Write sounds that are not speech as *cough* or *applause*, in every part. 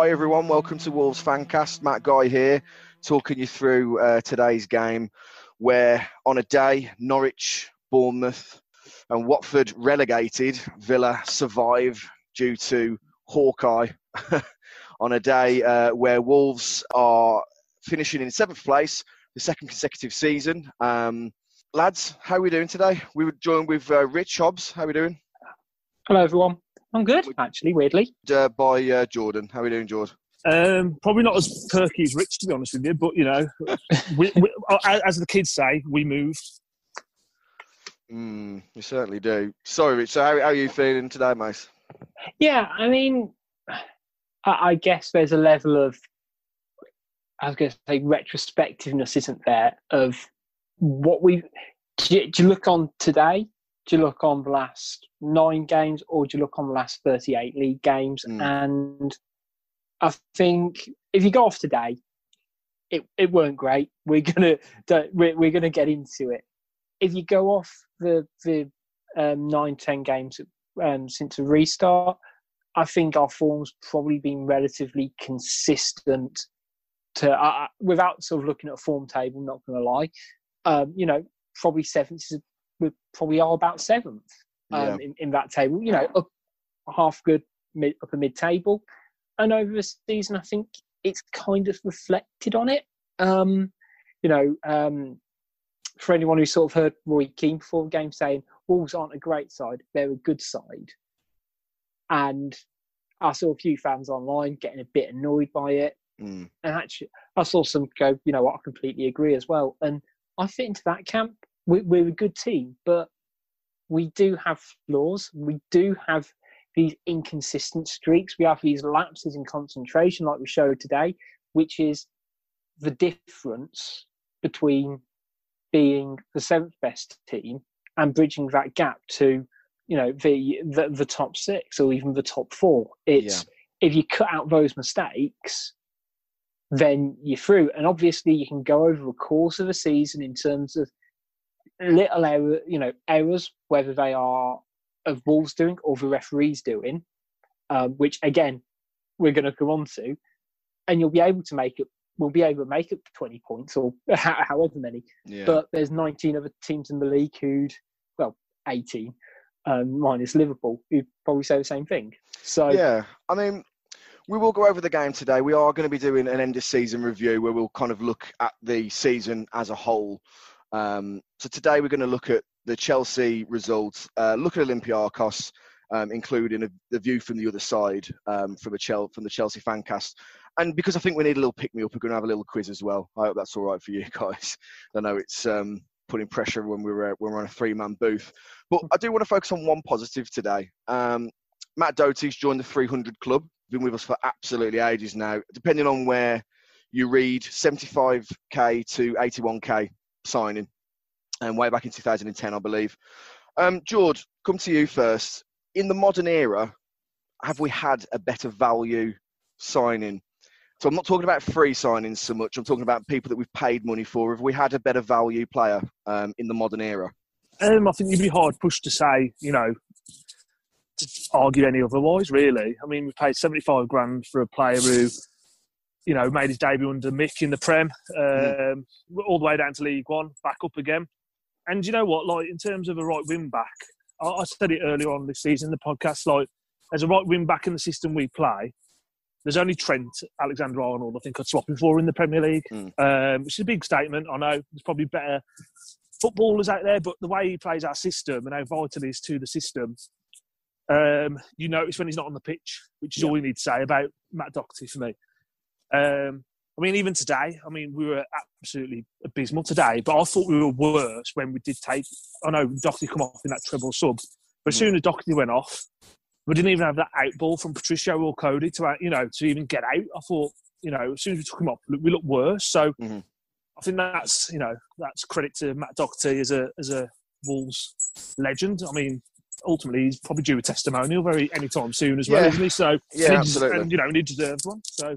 Hi everyone, welcome to Wolves Fancast. Matt Guy here, talking you through uh, today's game, where on a day Norwich, Bournemouth, and Watford relegated, Villa survive due to Hawkeye. *laughs* on a day uh, where Wolves are finishing in seventh place, the second consecutive season. Um, lads, how are we doing today? We were joined with uh, Rich Hobbs. How are we doing? Hello, everyone. I'm good, actually, weirdly. Uh, by uh, Jordan. How are we doing, Jordan? Um, probably not as perky as Rich, to be honest with you, but you know, *laughs* we, we, as the kids say, we moved. Mm, you certainly do. Sorry, Rich. So, how, how are you feeling today, mate? Yeah, I mean, I, I guess there's a level of, I was going to say, retrospectiveness, isn't there, of what we. Do you, do you look on today? Do you look on the last nine games, or do you look on the last 38 league games? Mm. And I think if you go off today, it, it weren't great. *laughs* We're gonna we're, we're gonna get into it. If you go off the the um, nine ten games um, since the restart, I think our form's probably been relatively consistent. To uh, without sort of looking at a form table, not going to lie, um, you know, probably seventh. We probably are about seventh um, yeah. in, in that table. You know, up half good mid, upper mid table, and over the season, I think it's kind of reflected on it. Um, you know, um, for anyone who sort of heard Roy Keane before the game saying Wolves aren't a great side, they're a good side. And I saw a few fans online getting a bit annoyed by it. Mm. And actually, I saw some go, you know what, I completely agree as well. And I fit into that camp. We, we're a good team, but we do have flaws. We do have these inconsistent streaks. We have these lapses in concentration, like we showed today, which is the difference between being the seventh best team and bridging that gap to you know the the, the top six or even the top four. It's yeah. if you cut out those mistakes, then you're through. And obviously, you can go over the course of a season in terms of little error, you know, errors, whether they are of Wolves doing or the referees doing, um, which again we're going to go on to, and you'll be able to make it. We'll be able to make it 20 points or *laughs* however many. Yeah. But there's 19 other teams in the league who'd, well, 18 um, minus Liverpool, who'd probably say the same thing. So yeah, I mean, we will go over the game today. We are going to be doing an end of season review where we'll kind of look at the season as a whole. Um, so today we're going to look at the Chelsea results, uh, look at Olympiacos, um, including a, the view from the other side um, from, Chel- from the Chelsea fancast. And because I think we need a little pick me up, we're going to have a little quiz as well. I hope that's all right for you *laughs* guys. I know it's um, putting pressure when we're, uh, when we're on a three man booth. But I do want to focus on one positive today. Um, Matt Doherty's joined the 300 Club, been with us for absolutely ages now. Depending on where you read, 75k to 81k signing and way back in 2010, I believe. Um, George, come to you first. In the modern era, have we had a better value signing? So I'm not talking about free signings so much. I'm talking about people that we've paid money for. Have we had a better value player um, in the modern era? Um, I think you'd be hard pushed to say, you know, to argue any otherwise. Really, I mean, we paid 75 grand for a player who, you know, made his debut under Mick in the Prem, mm. um, mm. all the way down to League One, back up again. And you know what? Like in terms of a right wing back, I, I said it earlier on this season, the podcast. Like as a right wing back in the system we play, there's only Trent Alexander Arnold. I think I'd swap him for in the Premier League, mm. um, which is a big statement. I know there's probably better footballers out there, but the way he plays our system and how vital he is to the system, um, you notice when he's not on the pitch, which is yeah. all you need to say about Matt Doherty for me. Um, I mean, even today, I mean, we were absolutely abysmal today, but I thought we were worse when we did take. I know Doherty come off in that treble sub, but as soon as Doherty went off, we didn't even have that out ball from Patricio or Coady to, you know, to even get out. I thought, you know, as soon as we took him off, we looked worse. So mm-hmm. I think that's, you know, that's credit to Matt Doherty as a as a Wolves legend. I mean, ultimately he's probably due a testimonial very anytime soon as well, yeah. isn't he? So yeah, and absolutely. And, you know, and he deserves one. So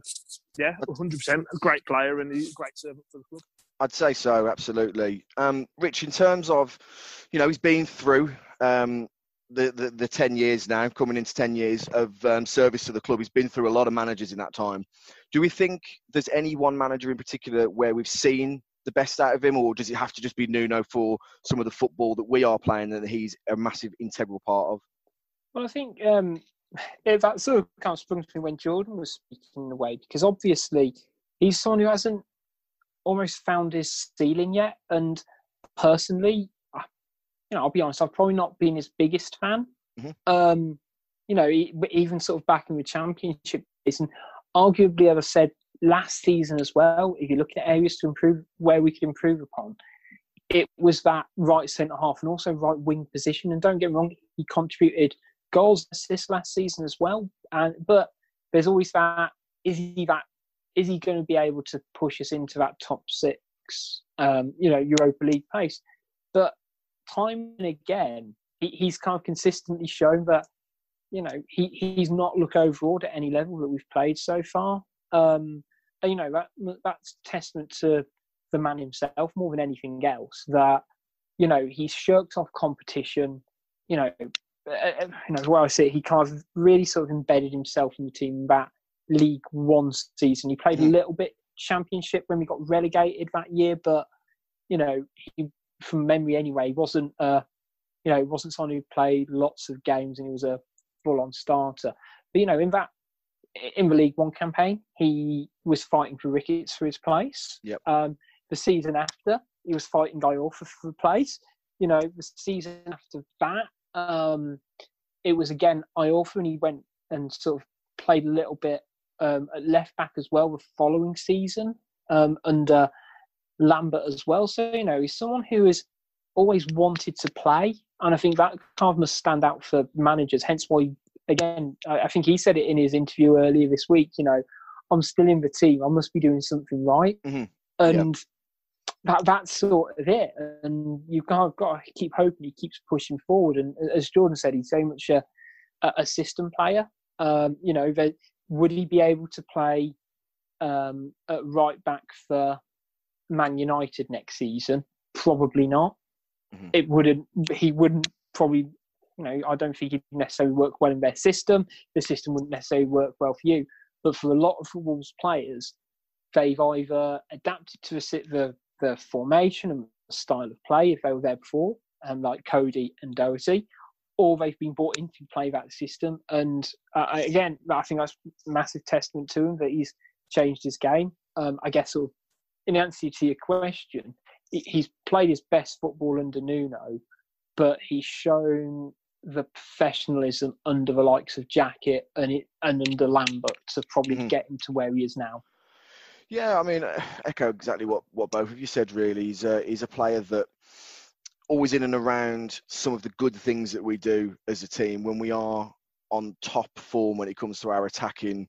yeah, 100 percent a great player and a great servant for the club. I'd say so, absolutely. Um, Rich, in terms of, you know, he's been through um, the, the, the 10 years now, coming into 10 years of um, service to the club. He's been through a lot of managers in that time. Do we think there's any one manager in particular where we've seen the best out of him, or does it have to just be Nuno for some of the football that we are playing and that he's a massive integral part of? Well, I think um, that sort of kind of sprung to me when Jordan was speaking in a way, because obviously he's someone who hasn't almost found his ceiling yet. And personally, you know, I'll be honest, I've probably not been his biggest fan. Mm-hmm. Um, you know, even sort of back in the championship season, arguably, as I said last season as well, if you're looking at areas to improve, where we could improve upon, it was that right centre half and also right wing position. And don't get wrong, he contributed goals, assists last season as well. And but there's always that: is he that? Is he going to be able to push us into that top six? Um, you know, Europa League pace. But time and again, he, he's kind of consistently shown that you know he, he's not look overawed at any level that we've played so far. Um, you know that that's testament to the man himself more than anything else. That you know he's shirked off competition. You know, uh, uh you know where I see it, he kind of really sort of embedded himself in the team that League One season. He played a mm-hmm. little bit Championship when we got relegated that year, but you know he from memory anyway, he wasn't uh, you know, he wasn't someone who played lots of games and he was a full on starter. But you know, in that in the League One campaign, he was fighting for Ricketts for his place. Yep. Um, the season after, he was fighting Iorfa for, for the place. You know, the season after that, um, it was again Iorfa, and he went and sort of played a little bit um, at left back as well the following season um, under Lambert as well. So, you know, he's someone who has always wanted to play. And I think that kind of must stand out for managers. Hence why, again, I think he said it in his interview earlier this week, you know, I'm still in the team. I must be doing something right. Mm-hmm. And that that's sort of it. And you've got, got to keep hoping he keeps pushing forward. And as Jordan said, he's very much a, a system player. Um, you know, would he be able to play um, at right back for Man United next season? Probably not. Mm-hmm. It wouldn't. He wouldn't probably. You know, I don't think he'd necessarily work well in their system. The system wouldn't necessarily work well for you. But for a lot of Wolves players, they've either adapted to the the, formation and style of play if they were there before, and um, like Coady and Doherty, or they've been brought in to play that system. And uh, again, I think that's massive testament to him that he's changed his game. Um, I guess sort of in answer to your question, he's played his best football under Nuno, but he's shown the professionalism under the likes of Jackett and it, and under Lambert to probably mm-hmm. get him to where he is now. Yeah, I mean, echo exactly what, what both of you said. Really, he's a he's a player that always in and around some of the good things that we do as a team when we are on top form when it comes to our attacking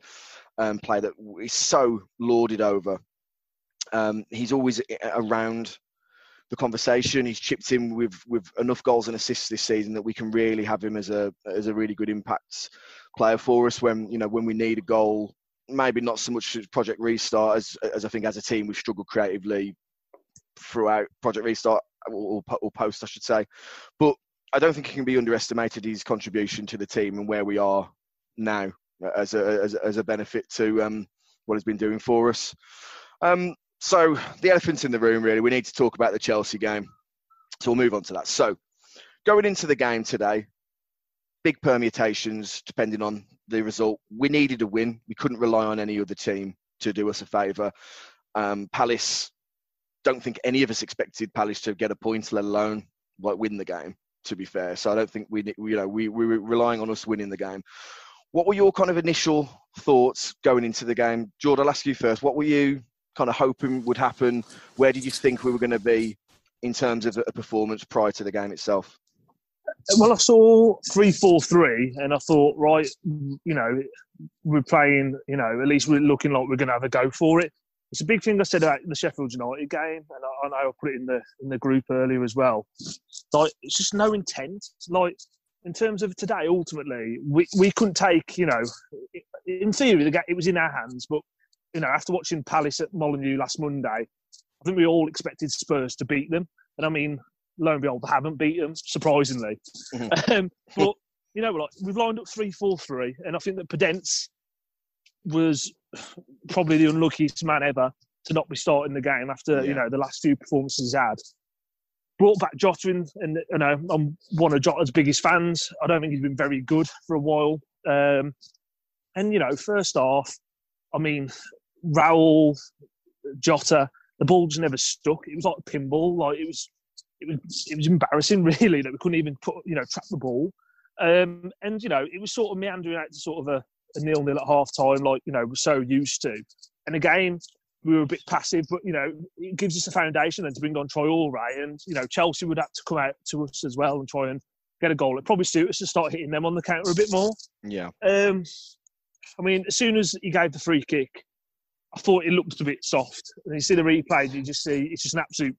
um, play that is so lauded over. Um, he's always around the conversation. He's chipped in with with enough goals and assists this season that we can really have him as a as a really good impact player for us when you know when we need a goal. Maybe not so much Project Restart as as I think as a team we've struggled creatively throughout Project Restart or, or post, I should say. But I don't think it can be underestimated his contribution to the team and where we are now as a as, as a benefit to um, what he's been doing for us. Um, so the elephant in the room, really, we need to talk about the Chelsea game. So we'll move on to that. So going into the game today, big permutations depending on the result. We needed a win. We couldn't rely on any other team to do us a favour. Um, Palace don't think any of us expected Palace to get a point, let alone like win the game. To be fair, so I don't think we, you know, we, we were relying on us winning the game. What were your kind of initial thoughts going into the game, Jordan? I'll ask you first. What were you kind of hoping would happen? Where did you think we were going to be in terms of a performance prior to the game itself? Well, I saw three four three, and I thought, right, you know, we're playing. You know, at least we're looking like we're going to have a go for it it's a big thing I said about the Sheffield United game, and I, I know I put it in the in the group earlier as well. Like it's just no intent. Like in terms of today, ultimately, we, we couldn't take. You know, in theory, the game, it was in our hands, but you know, after watching Palace at Molineux last Monday, I think we all expected Spurs to beat them, and I mean, lo and behold, they haven't beat them, surprisingly. Mm-hmm. *laughs* Um, but you know, like we've lined up three, four, three, and I think that Podence was probably the unluckiest man ever to not be starting the game after Yeah. you know the last few performances he's had. Brought back Jota in, and you know I'm one of Jota's biggest fans. I don't think he's been very good for a while. Um, and you know, first off, I mean, Raul, Jota, the ball just never stuck. It was like a pinball. Like it was, it was, it was embarrassing *laughs* really that we couldn't even put, you know, trap the ball. Um, and you know, it was sort of meandering out to sort of a, a nil nil at half time, like you know, we're so used to. And again, we were a bit passive, but you know, it gives us a foundation then to bring on Traore, and you know, Chelsea would have to come out to us as well and try and get a goal. It probably suit us to start hitting them on the counter a bit more. Yeah. Um, I mean, as soon as he gave the free kick, I thought it looked a bit soft. And you see the replay, you just see it's just an absolute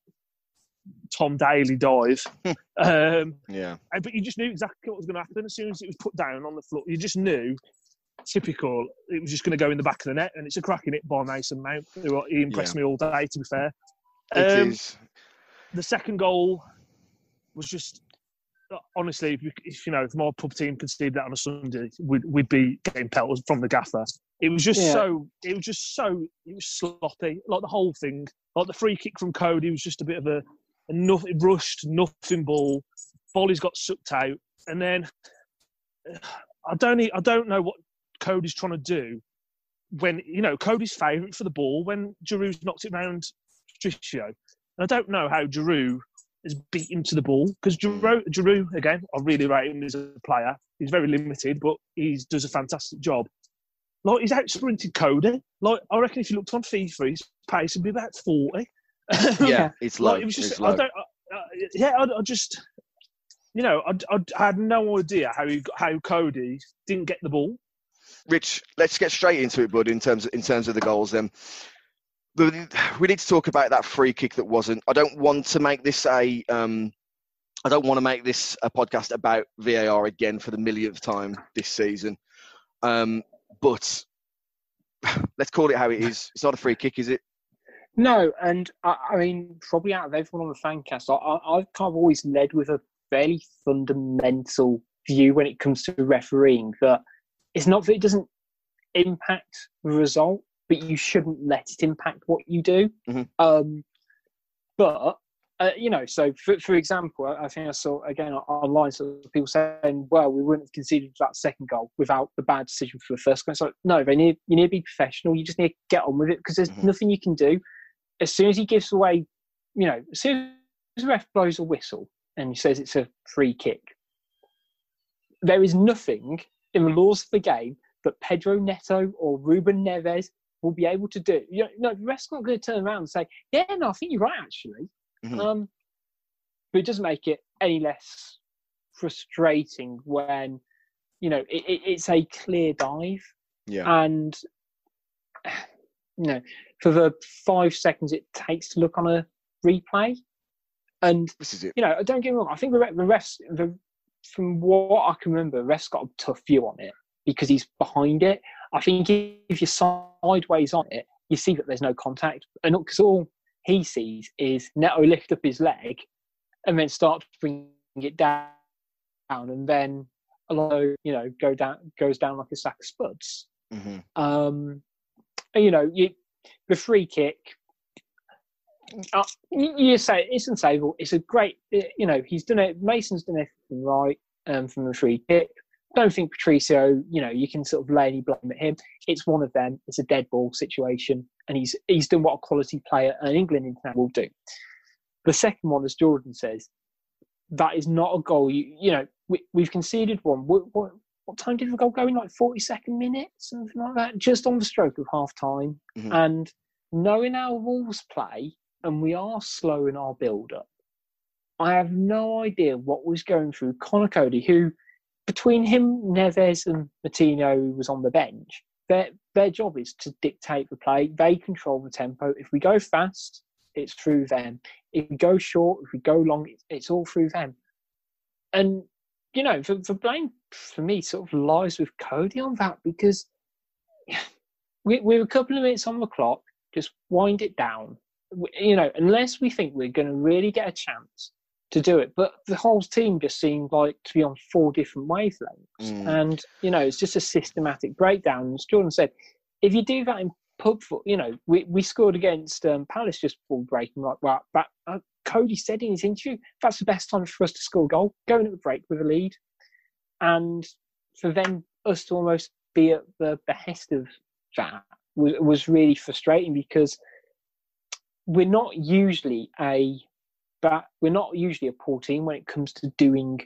Tom Daley dive. *laughs* um, Yeah. and- but you just knew exactly what was going to happen as soon as it was put down on the floor. You just knew, typical, it was just going to go in the back of the net. And it's a cracking hit by Mason Mount. who He impressed me all day, to be fair. It Um, is. the second goal was just honestly, if, you- if you know, if my pub team conceded that on a Sunday, we'd, we'd be getting pelters from the gaffer. It was just Yeah. so, it was just so, it was sloppy. Like the whole thing, like the free kick from Coady was just a bit of a, a nothing rushed, nothing ball. Bolly's got sucked out, and then *sighs* I don't, I don't know what Coady's trying to do when you know Coady's favourite for the ball when Giroud's knocked it round Patricio. And I don't know how Giroud is beaten to the ball because Giroud, Giroud, again, I really rate him as a player. He's very limited, but he does a fantastic job. Like he's out sprinted Coady. Like I reckon if you looked on FIFA, his pace would be about forty. Yeah. *laughs* It's low. like, it was just it's I don't. Yeah, I, I just. You know, I, I, I had no idea how he, got- how Coady didn't get the ball. Rich, let's get straight into it, bud. In terms in terms of the goals, then The- we need to talk about that free kick that wasn't. I don't want to make this a. Um, I don't want to make this a podcast about VAR again for the millionth time this season. Um, but *sighs* let's call it how it is. It's not a free kick, is it? No, and I, I mean, probably out of everyone on the fan cast, I, I, I've kind of always led with a fairly fundamental view when it comes to refereeing that it's not that it doesn't impact the result, but you shouldn't let it impact what you do. Mhm. Um, but uh, you know, so for, for example, I think I saw again on- online so people saying, "Well, we wouldn't have conceded that second goal without the bad decision for the first goal." It's like, no, they need you need to be professional. You just need to get on with it because there's Mhm. nothing you can do. As soon as he gives away, you know, as soon as the ref blows a whistle and he says it's a free kick, there is nothing in the laws of the game that Pedro Neto or Ruben Neves will be able to do. You know, no, the ref's not going to turn around and say, "Yeah, no, I think you're right, actually." Mhm. Um, but it doesn't make it any less frustrating when you know it, it, it's a clear dive Yeah. and *sighs* you know for the five seconds it takes to look on a replay and This is it. you know don't get me wrong i think the, the refs the, from what i can remember the ref's got a tough view on it because he's behind it i think if you're sideways on it you see that there's no contact and because all he sees is neto lift up his leg and then start to bring it down and then you know go down goes down like a sack of spuds hmm um, you know, you, the free kick. Uh, you, you say it's unsavable. It's a great, you know, he's done it. Mason's done everything right um, from the free kick. Don't think Patricio, you know, you can sort of lay any blame at him. It's one of them. It's a dead ball situation, and he's he's done what a quality player an England international will do. The second one, as Jordan says, that is not a goal. You you know, we, we've conceded one. What, what, what time did the goal go in? Like 42nd minute, something like that, just on the stroke of half time. Mhm. And knowing our Wolves play, and we are slow in our build up, I have no idea what was going through Conor Coady, who between him, Neves, and Moutinho, who was on the bench, their, their job is to dictate the play. They control the tempo. If we go fast, it's through them. If we go short, if we go long, it's, all through them. And you know, the, the blame for me sort of lies with Coady on that because *laughs* we, we're a couple of minutes on the clock. Just wind it down. You know, unless we think we're going to really get a chance to do it. But the whole team just seemed like to be on four different wavelengths. Mm. And, you know, it's just a systematic breakdown. As Jordan said, if you do that in pub foot, you know, we, we scored against um, Palace just before break. And like, well, but, uh, Coady said in his interview, that's the best time for us to score a goal, going at the break with a lead. And for them, us to almost be at the behest of that was, was really frustrating because we're not usually a but we're not usually a poor team when it comes to doing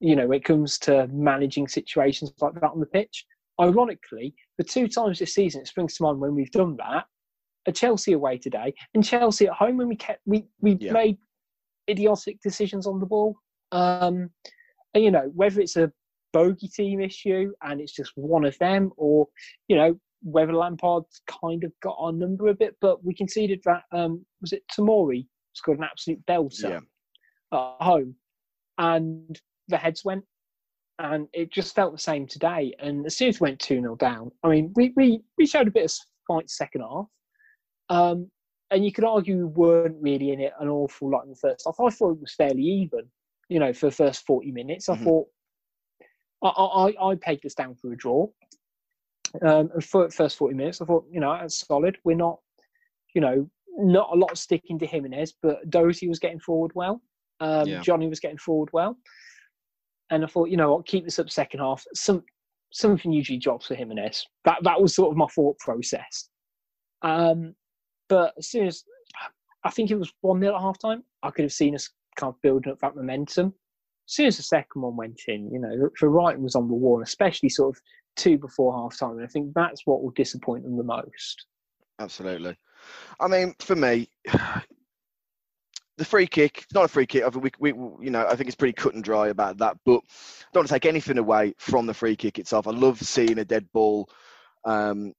you know when it comes to managing situations like that on the pitch ironically the two times this season it springs to mind when we've done that a chelsea away today and chelsea at home when we kept we we Yeah. made idiotic decisions on the ball um and you know whether it's a bogey team issue and it's just one of them or you know whether Lampard's kind of got our number a bit, but we conceded that um, was it Tomori scored an absolute belter Yeah. at home, and the heads went, and it just felt the same today. And as soon as we went two 0 down, I mean, we we we showed a bit of fight second half, um, and you could argue we weren't really in it an awful lot in the first half. I thought it was fairly even, you know, for the first forty minutes. I Mhm. thought. I, I, I pegged this down for a draw. Um, and for the first 40 minutes, I thought, you know, that's solid. We're not, you know, not a lot of sticking to Jimenez, but Doherty was getting forward well. Um, Yeah. Johnny was getting forward well. And I thought, you know what, keep this up second half. Some Something usually drops for Jimenez. That, that was sort of my thought process. Um, but as soon as, I think it was 1 0 at half time, I could have seen us kind of building up that momentum. As soon as the second one went in, you know, the writing was on the wall, especially sort of two before half time. And I think that's what will disappoint them the most. Absolutely. I mean, for me, the free kick, it's not a free kick. I think we, we, you know, I think it's pretty cut and dry about that. But don't want to take anything away from the free kick itself. I love seeing a dead ball um,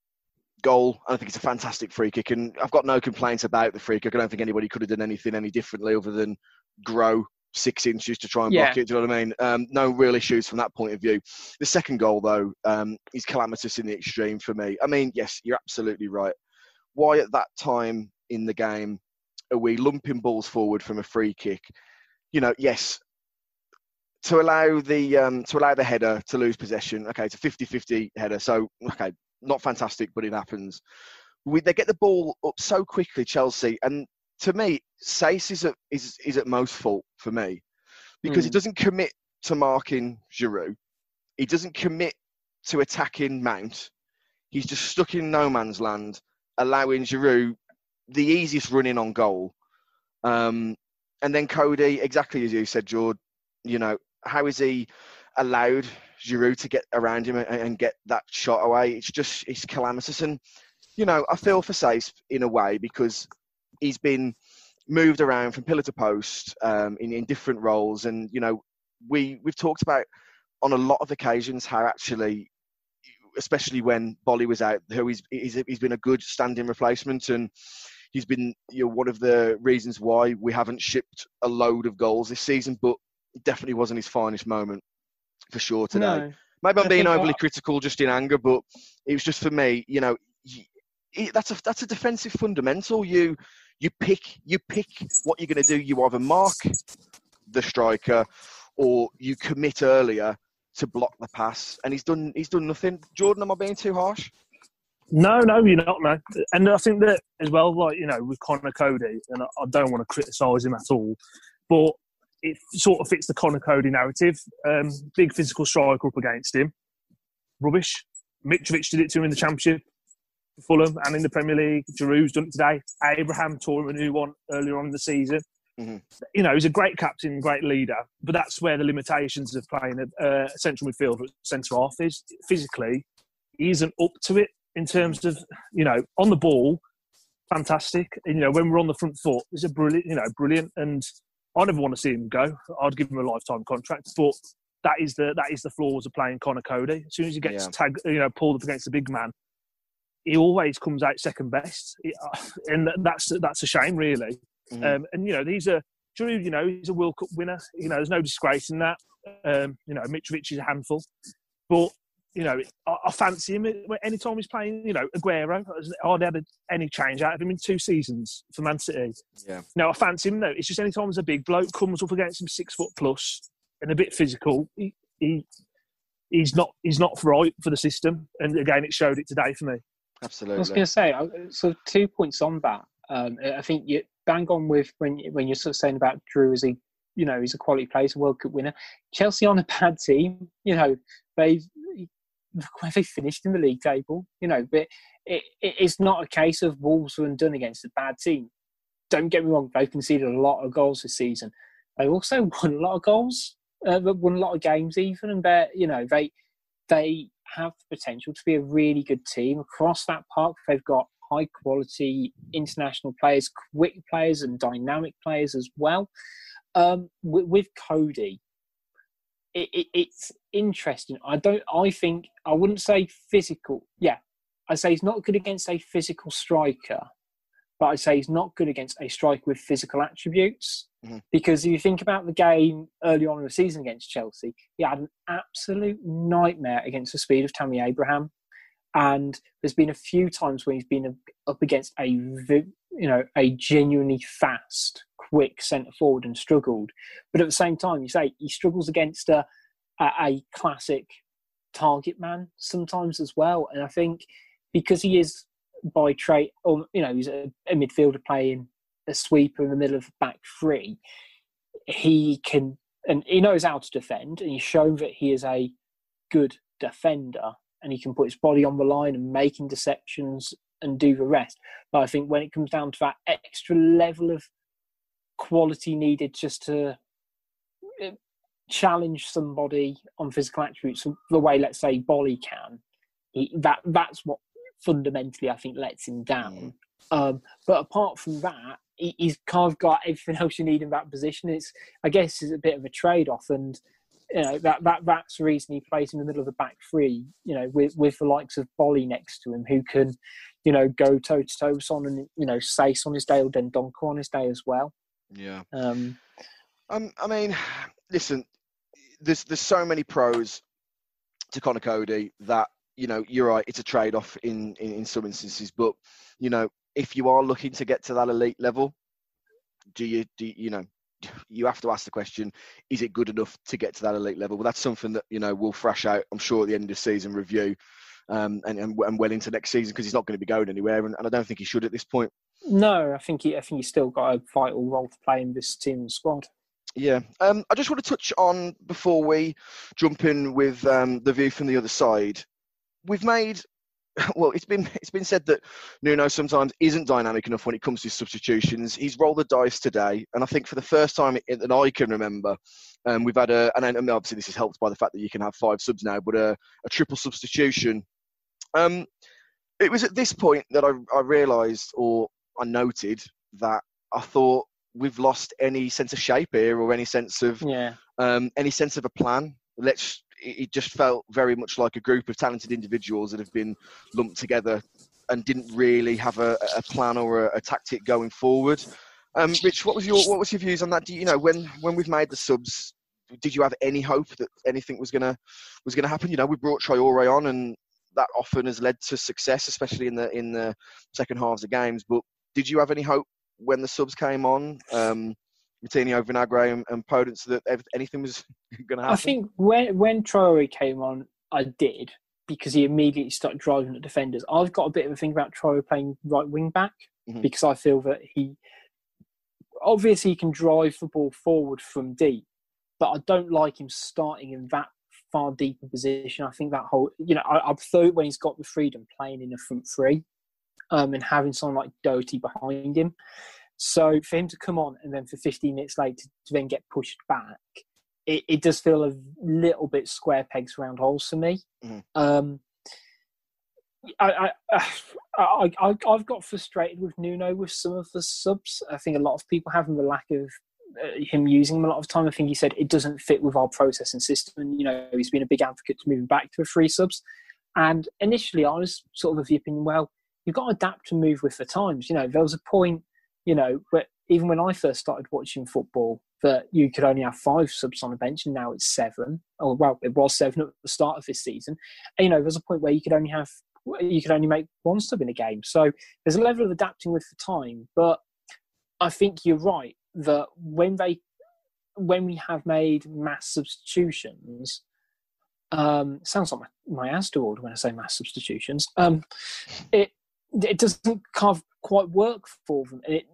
goal. I think it's a fantastic free kick, and I've got no complaints about the free kick. I don't think anybody could have done anything any differently other than grow six inches to try and block Yeah. it. Do you know what I mean? Um, no real issues from that point of view. The second goal, though, um, is calamitous in the extreme for me. I mean, yes, you're absolutely right. Why at that time in the game are we lumping balls forward from a free kick? You know, yes, to allow the um, to allow the header to lose possession. Okay, it's a 50-50 header, so okay, not fantastic, but it happens. We, they get the ball up so quickly, Chelsea, and to me, Saïss is at is is at most fault for me because he Mm. doesn't commit to marking Giroud. He doesn't commit to attacking Mount. He's just stuck in no man's land, allowing Giroud the easiest running on goal. Um, and then Coady, exactly as you said, George, you know, how is he allowed Giroud to get around him and, and get that shot away? It's just, it's calamitous. And, you know, I feel for Saïss in a way because he's been moved around from pillar to post um, in, in different roles. And, you know, we, we've talked about on a lot of occasions how actually especially when Bolly was out, who he's, he's, he's been a good standing replacement and he's been you know, one of the reasons why we haven't shipped a load of goals this season, but definitely wasn't his finest moment for sure today. No. Maybe I'm being overly critical just in anger, but it was just for me, you know, that's a that's a defensive fundamental. You you pick you pick what you're going to do. You either mark the striker or you commit earlier to block the pass, and he's done he's done nothing. Jordan, am I being too harsh? No, no, you're not, man. And I think that as well, like you know, with Conor Coady, and I, don't want to criticise him at all, but it sort of fits the Conor Coady narrative. Um, big physical striker up against him, rubbish. Mitrovic did it to him in the Championship, Fulham, and in the Premier League. Giroud's done it today. Abraham tore him a new one earlier on in the season. Mhm. You know, he's a great captain, great leader, but that's where the limitations of playing a uh, central midfielder at centre half is. Physically, he isn't up to it in terms of you know on the ball fantastic and, you know when we're on the front foot he's a brilliant you know brilliant and I never want to see him go I'd give him a lifetime contract but that is the that is the flaws of playing Conor Coady as soon as he gets Yeah. tagged you know pulled up against the big man he always comes out second best and that's that's a shame really Mhm. um, and you know these are Giroud you know he's a World Cup winner you know there's no disgrace in that um, you know Mitrovic is a handful but you know, I, I fancy him anytime he's playing. You know, Aguero. I hardly had any change out of him in two seasons for Man City. Yeah. No, I fancy him. No, it's just anytime there's a big bloke comes up against him, six foot plus, and a bit physical. He, he he's not he's not right for the system. And again, it showed it today for me. Absolutely. I was going to say, so two points on that. Um, I think you bang on with when when you're sort of saying about Giroud as he, you know, he's a quality player, a World Cup winner. Chelsea on a bad team, you know, they where they finished in the league table, you know, but it, it, it's not a case of Wolves were undone against a bad team. Don't get me wrong, they've conceded a lot of goals this season. They also *laughs* won a lot of goals, uh, won a lot of games even, and they you know they they have the potential to be a really good team across that park. They've got high quality international players, quick players, and dynamic players as well. Um, with, with, Coady, it, it, it's interesting. I don't. I think I wouldn't say physical. Yeah, I say he's not good against a physical striker, but I say he's not good against a striker with physical attributes. Mm-hmm. Because if you think about the game early on in the season against Chelsea, he had an absolute nightmare against the speed of Tammy Abraham. And there's been a few times when he's been up against a you know a genuinely fast, quick centre forward and struggled. But at the same time, you say he struggles against a, a, classic target man sometimes as well. And I think because he is by trade, or um, you know, he's a, a midfielder playing a sweeper in the middle of the back three, he can and he knows how to defend, and he's shown that he is a good defender, and he can put his body on the line and make interceptions and do the rest. But I think when it comes down to that extra level of quality needed just to uh, challenge somebody on physical attributes the way, let's say, Bolly can, he, that that's what fundamentally I think lets him down. Mm. Um, but apart from that, he, he's kind of got everything *laughs* else you need in that position. It's I guess it's a bit of a trade off, and you know that that that's the reason he plays in the middle of the back three. You know, with with the likes of Bolly next to him, who can, you know, go toe to toe on and you know Saïss on his day or Dendoncker on his day as well. Yeah. Um, um, I mean, *sighs* listen, there's there's so many pros to Conor Coady that you know you're right. It's a trade off in, in in some instances, but you know if you are looking to get to that elite level, do you do you, you know you have to ask the question: Is it good enough to get to that elite level? Well, that's something that you know we'll thrash out. I'm sure at the end of the season review, um, and, and, and well into next season because he's not going to be going anywhere, and, and, I don't think he should at this point. No, I think he, I think he's still got a vital role to play in this team and squad. Yeah, um, I just want to touch on before we jump in with um, the view from the other side. We've made *laughs* well, it's been it's been said that Nuno sometimes isn't dynamic enough when it comes to substitutions. He's rolled the dice today, and I think for the first time that I can remember, um, we've had a and obviously this is helped by the fact that you can have five subs now, but a, a triple substitution. Um, it was at this point that I, I realised or I noted that I thought we've lost any sense of shape here or any sense of yeah. um, any sense of a plan. Let's it just felt very much like a group of talented individuals that have been lumped together and didn't really have a, a plan or a, a, tactic going forward. Um, Rich, what was your what was your views on that? Do you, you know when when we've made the subs, did you have any hope that anything was gonna was gonna happen? You know, we brought Traore on, and that often has led to success, especially in the in the second halves of games. But did you have any hope when the subs came on? Um, Moutinho, Vinagre, and, and Podence that anything was *laughs* going to happen? I think when when Traore came on, I did because he immediately started driving the defenders. I've got a bit of a thing about Traore playing right wing back mm-hmm. because I feel that he obviously he can drive the ball forward from deep, but I don't like him starting in that far deeper position. I think that whole you know I, I thought when he's got the freedom playing in the front three. Um, and having someone like Doherty behind him, so for him to come on and then for 15 minutes later to then get pushed back, it, it does feel a little bit square pegs round holes for me. Mm. Um, I, *sighs* I, I, I, I've got frustrated with Nuno with some of the subs. I think a lot of people having the lack of uh, him using them a lot of time. I think he said it doesn't fit with our process and system. And, you know, he's been a big advocate to moving back to a free subs. And initially, I was sort of of the opinion, well, you've got to adapt and move with the times. You know, there was a point you know, but even when I first started watching football, that you could only have five subs on the bench, and now it's seven. Oh well, it was seven at the start of this season. And, you know, there's a point where you could only have you could only make one sub in a game. So there's a level of adapting with the time. But I think you're right that when they when we have made mass substitutions, um, sounds like my, my Asda when I say mass substitutions. Um, it it doesn't kind of quite work for them, and it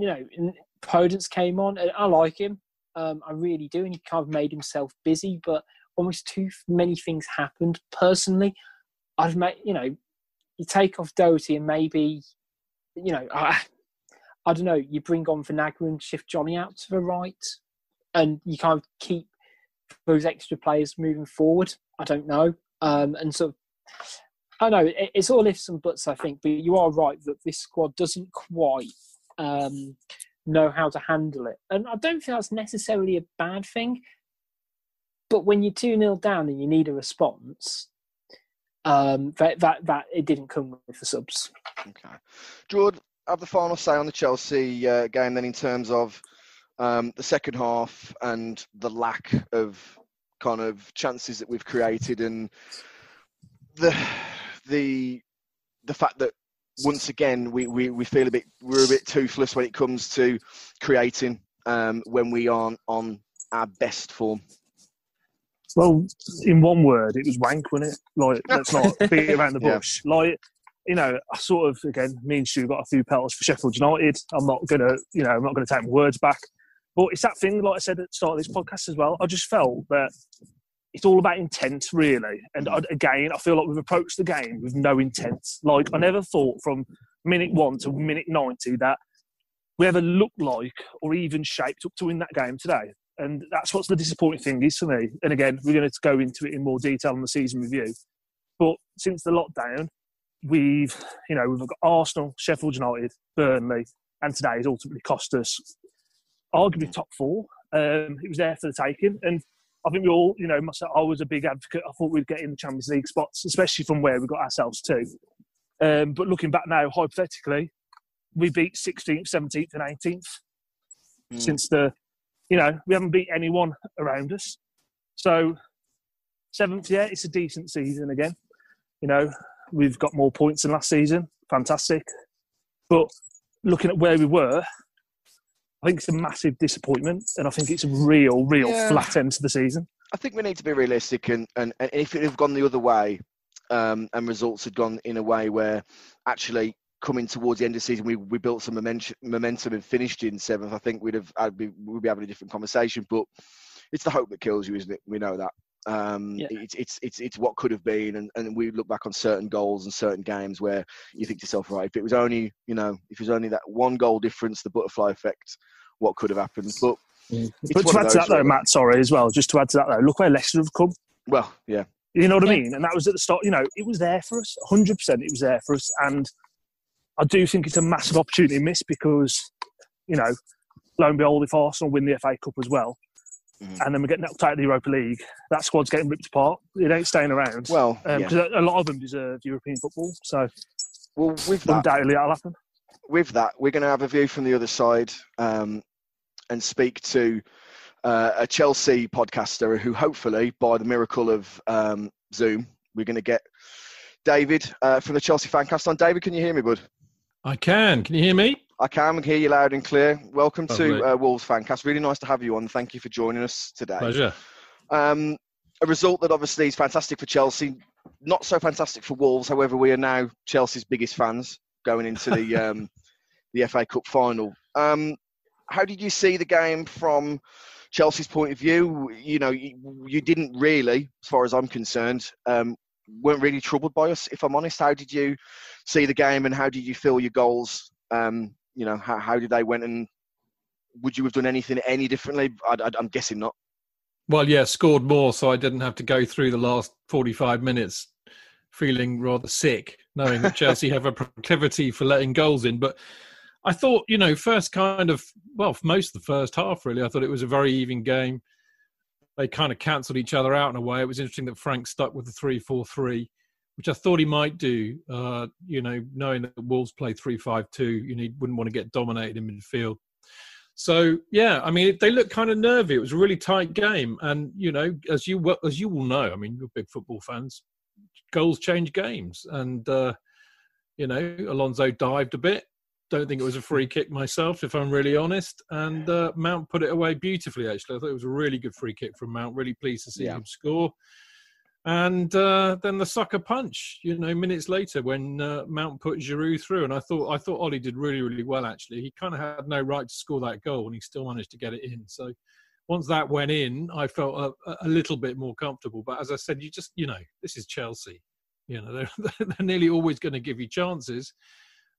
you know Podence came on, and I like him. Um, I really do, and he kind of made himself busy, but almost too many things happened. Personally, I've made you know you take off Doherty and maybe you know I, I don't know you bring on Vinagre and shift Johnny out to the right, and you kind of keep those extra players moving forward. I don't know. Um, and so I know it, it's all ifs and buts, I think, but you are right that this squad doesn't quite um, know how to handle it. And I don't think that's necessarily a bad thing. But when you're 2 0 down and you need a response, um, that, that, that it didn't come with the subs. Okay. Jordan, have the final say on the Chelsea uh, game then in terms of um, the second half and the lack of kind of chances that we've created and the the the fact that once again we, we, we feel a bit we're a bit toothless when it comes to creating um, when we aren't on our best form. Well, in one word, it was wank, wasn't it? Like, let's not *laughs* beat around the bush. Yeah. Like, you know, I sort of again, me and Stu got a few pelts for Sheffield United. I'm not gonna, you know, I'm not gonna take my words back. But it's that thing, like I said at the start of this podcast as well. I just felt that it's all about intent, really. And I, again, I feel like we've approached the game with no intent. Like, I never thought from minute one to minute 90 that we ever looked like or even shaped up to win that game today. And that's what's the disappointing thing is for me. And again, we're going to go into it in more detail in the season review. But since the lockdown, we've, you know, we've got Arsenal, Sheffield United, Burnley, and today has ultimately cost us arguably top four. Um, it was there for the taking, and I think we all, you know, myself, I was a big advocate. I thought we'd get in the Champions League spots, especially from where we got ourselves to. Um, but looking back now, hypothetically, we beat 16th, 17th, and 18th mm. since the, you know, we haven't beat anyone around us. So, seventh, yeah, it's a decent season again. You know, we've got more points than last season. Fantastic. But looking at where we were, I think it's a massive disappointment, and I think it's a real, real yeah. flat end to the season. I think we need to be realistic, and, and, and if it had gone the other way, um, and results had gone in a way where actually coming towards the end of the season, we, we built some momentum, momentum and finished in seventh. I think we'd have I'd be, we'd be having a different conversation. But it's the hope that kills you, isn't it? We know that. Um, yeah. it's, it's it's it's what could have been, and, and we look back on certain goals and certain games where you think to yourself, right, if it was only you know, if it was only that one goal difference, the butterfly effect, what could have happened. But mm. but to add to that though, Matt, sorry as well, just to add to that though, look where Leicester have come. Well, yeah, you know what I mean, and that was at the start. You know, it was there for us, hundred percent. It was there for us, and I do think it's a massive opportunity miss because you know, lo and behold, if Arsenal win the FA Cup as well, Mm-hmm. and then we get knocked out of the Europa League, that squad's getting ripped apart. It ain't staying around. Well, because um, yeah. a lot of them deserve European football. So, well, with that, undoubtedly that'll happen. With that, we're going to have a view from the other side um, and speak to uh, a Chelsea podcaster who, hopefully, by the miracle of um, Zoom, we're going to get David uh, from the Chelsea Fancast on. David, can you hear me, bud? I can. Can you hear me? I can hear you loud and clear. Welcome Lovely. to uh, Wolves Fancast. Really nice to have you on. Thank you for joining us today. Pleasure. Um, a result that obviously is fantastic for Chelsea, not so fantastic for Wolves. However, we are now Chelsea's biggest fans going into the *laughs* um, the FA Cup final. Um, how did you see the game from Chelsea's point of view? You know, you, you didn't really, as far as I'm concerned, um, weren't really troubled by us. If I'm honest, how did you see the game and how did you feel your goals um, you know, how, how did they went and would you have done anything any differently? I, am guessing not. Well, yeah, scored more, so I didn't have to go through the last 45 minutes feeling rather sick, knowing that Chelsea have a proclivity for letting goals in. But I thought, you know, first kind of, well, most of the first half, really, I thought it was a very even game. They kind of cancelled each other out in a way. It was interesting that Frank stuck with the 3 4 3 which I thought he might do. Uh, you know, knowing that Wolves play three-five-two, you need, wouldn't want to get dominated in midfield. So yeah, I mean they looked kind of nervy. It was a really tight game, and you know, as you as you will know, I mean you're big football fans. Goals change games, and uh, you know Alonso dived a bit. Don't think it was a free kick myself, if I'm really honest. And uh, Mount put it away beautifully. Actually, I thought it was a really good free kick from Mount. Really pleased to see yeah. him score. And uh, then the sucker punch, you know, minutes later when uh, Mount put Giroud through, and I thought I thought Ollie did really really well. Actually, he kind of had no right to score that goal, and he still managed to get it in. So once that went in, I felt a, a little bit more comfortable. But as I said, you just you know, this is Chelsea. You know, *laughs* they're they're nearly always going to give you chances.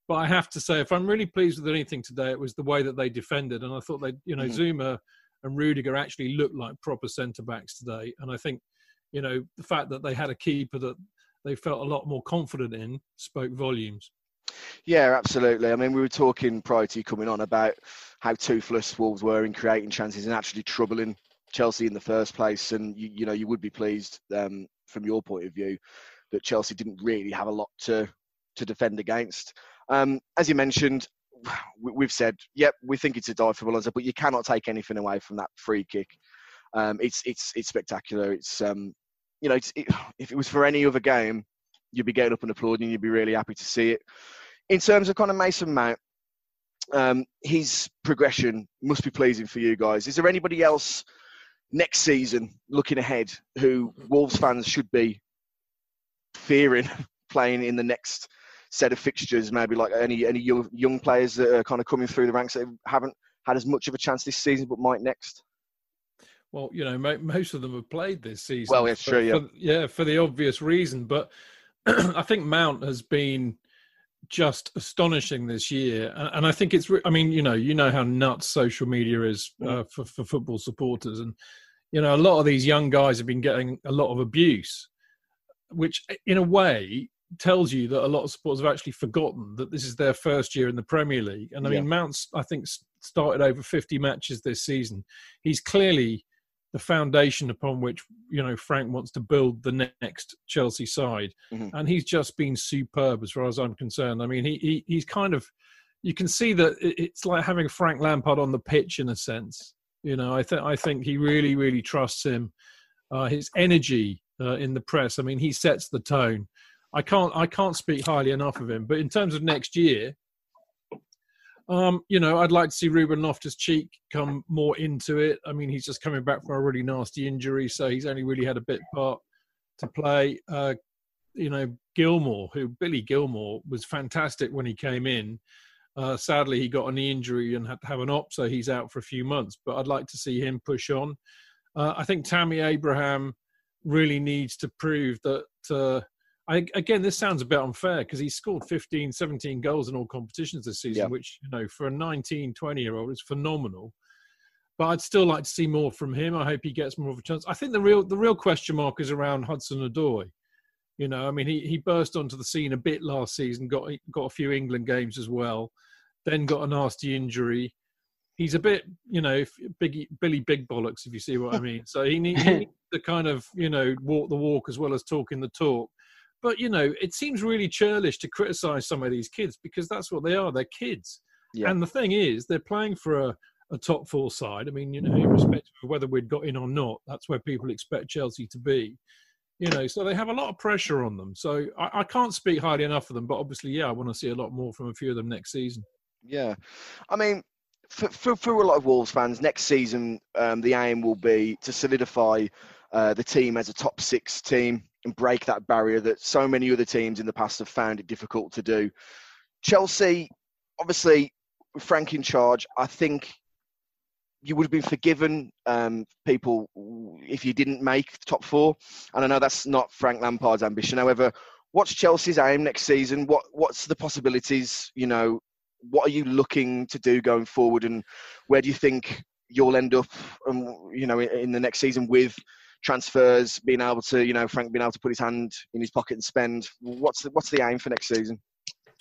But I have to say, if I'm really pleased with anything today, it was the way that they defended, and I thought they, you know, mm-hmm. Zouma and Rudiger actually looked like proper centre backs today, and I think you know, the fact that they had a keeper that they felt a lot more confident in spoke volumes. Yeah, absolutely. I mean, we were talking prior to coming on about how toothless Wolves were in creating chances and actually troubling Chelsea in the first place. And you, you know, you would be pleased um, from your point of view that Chelsea didn't really have a lot to to defend against. Um, as you mentioned, we've said, yep, we think it's a dive for Alonso, but you cannot take anything away from that free kick. Um, it's it's it's spectacular. It's um, you know, it, if it was for any other game, you'd be getting up and applauding. You'd be really happy to see it. In terms of kind of Mason Mount, um, his progression must be pleasing for you guys. Is there anybody else next season, looking ahead, who Wolves fans should be fearing *laughs* playing in the next set of fixtures? Maybe like any any young, young players that are kind of coming through the ranks that haven't had as much of a chance this season, but might next. Well, you know, most of them have played this season. Well, it's true, yeah. For, yeah, for the obvious reason. But *clears throat* I think Mount has been just astonishing this year, and I think it's. I mean, you know, you know how nuts social media is mm. uh, for, for football supporters, and you know, a lot of these young guys have been getting a lot of abuse, which, in a way, tells you that a lot of supporters have actually forgotten that this is their first year in the Premier League. And I mean, Mount's, I think, started over 50 matches this season. He's clearly the foundation upon which you know Frank wants to build the next Chelsea side, mm-hmm. and he's just been superb as far as I'm concerned. I mean, he, he he's kind of you can see that it's like having Frank Lampard on the pitch in a sense. You know, I think I think he really really trusts him. Uh, his energy uh, in the press. I mean, he sets the tone. I can't I can't speak highly enough of him. But in terms of next year, um, you know, I'd like to see Ruben Loftus Cheek come more into it. I mean, he's just coming back from a really nasty injury, so he's only really had a bit part to play. Uh, you know, Gilmour, who Billy Gilmour was fantastic when he came in. Uh, sadly, he got a knee injury and had to have an op, so he's out for a few months. But I'd like to see him push on. Uh, I think Tammy Abraham really needs to prove that uh, I, again, this sounds a bit unfair because he scored 15, 17 goals in all competitions this season, yeah. which, you know, for a 19, 20 year old is phenomenal. But I'd still like to see more from him. I hope he gets more of a chance. I think the real the real question mark is around Hudson Odoi. You know, I mean, he, he burst onto the scene a bit last season, got got a few England games as well, then got a nasty injury. He's a bit, you know, big, Billy Big Bollocks, if you see what I mean. So he needs, he *laughs* needs to kind of, you know, walk the walk as well as talking the talk. But you know, it seems really churlish to criticize some of these kids because that's what they are. They're kids. Yeah. And the thing is, they're playing for a, a top four side. I mean, you know, irrespective of whether we'd got in or not, that's where people expect Chelsea to be. You know, so they have a lot of pressure on them. So I, I can't speak highly enough of them, but obviously, yeah, I want to see a lot more from a few of them next season. Yeah, I mean, for, for, for a lot of Wolves fans, next season um, the aim will be to solidify uh, the team as a top six team and break that barrier that so many other teams in the past have found it difficult to do. Chelsea, obviously, Frank in charge, I think you would have been forgiven um, people if you didn't make the top four. And I know that's not Frank Lampard's ambition. However, what's Chelsea's aim next season? What What's the possibilities? You know, what are you looking to do going forward, and where do you think you'll end up? Um, you know, in, in the next season with transfers, being able to, you know, Frank being able to put his hand in his pocket and spend. What's the, what's the aim for next season?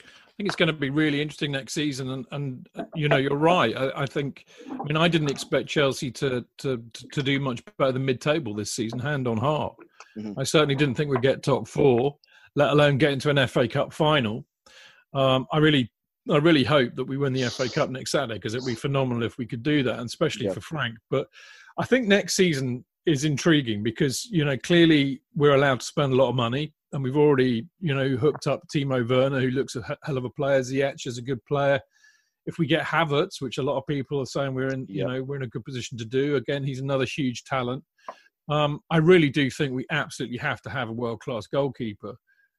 I think it's going to be really interesting next season, and, and you know you're right. I, I, think, I mean, I didn't expect Chelsea to to to do much better than mid-table this season, hand on heart. Mm-hmm. I certainly didn't think we'd get top four, let alone get into an FA Cup final. Um, I really I really hope that we win the FA Cup next Saturday because it'd be phenomenal if we could do that, and especially Yeah. for Frank. But I think next season is intriguing because you know clearly we're allowed to spend a lot of money, and we've already you know hooked up Timo Werner, who looks a hell of a player. Ziyech is a good player. If we get Havertz, which a lot of people are saying we're in, you Yeah. know, we're in a good position to do. Again, he's another huge talent. Um, I really do think we absolutely have to have a world class goalkeeper.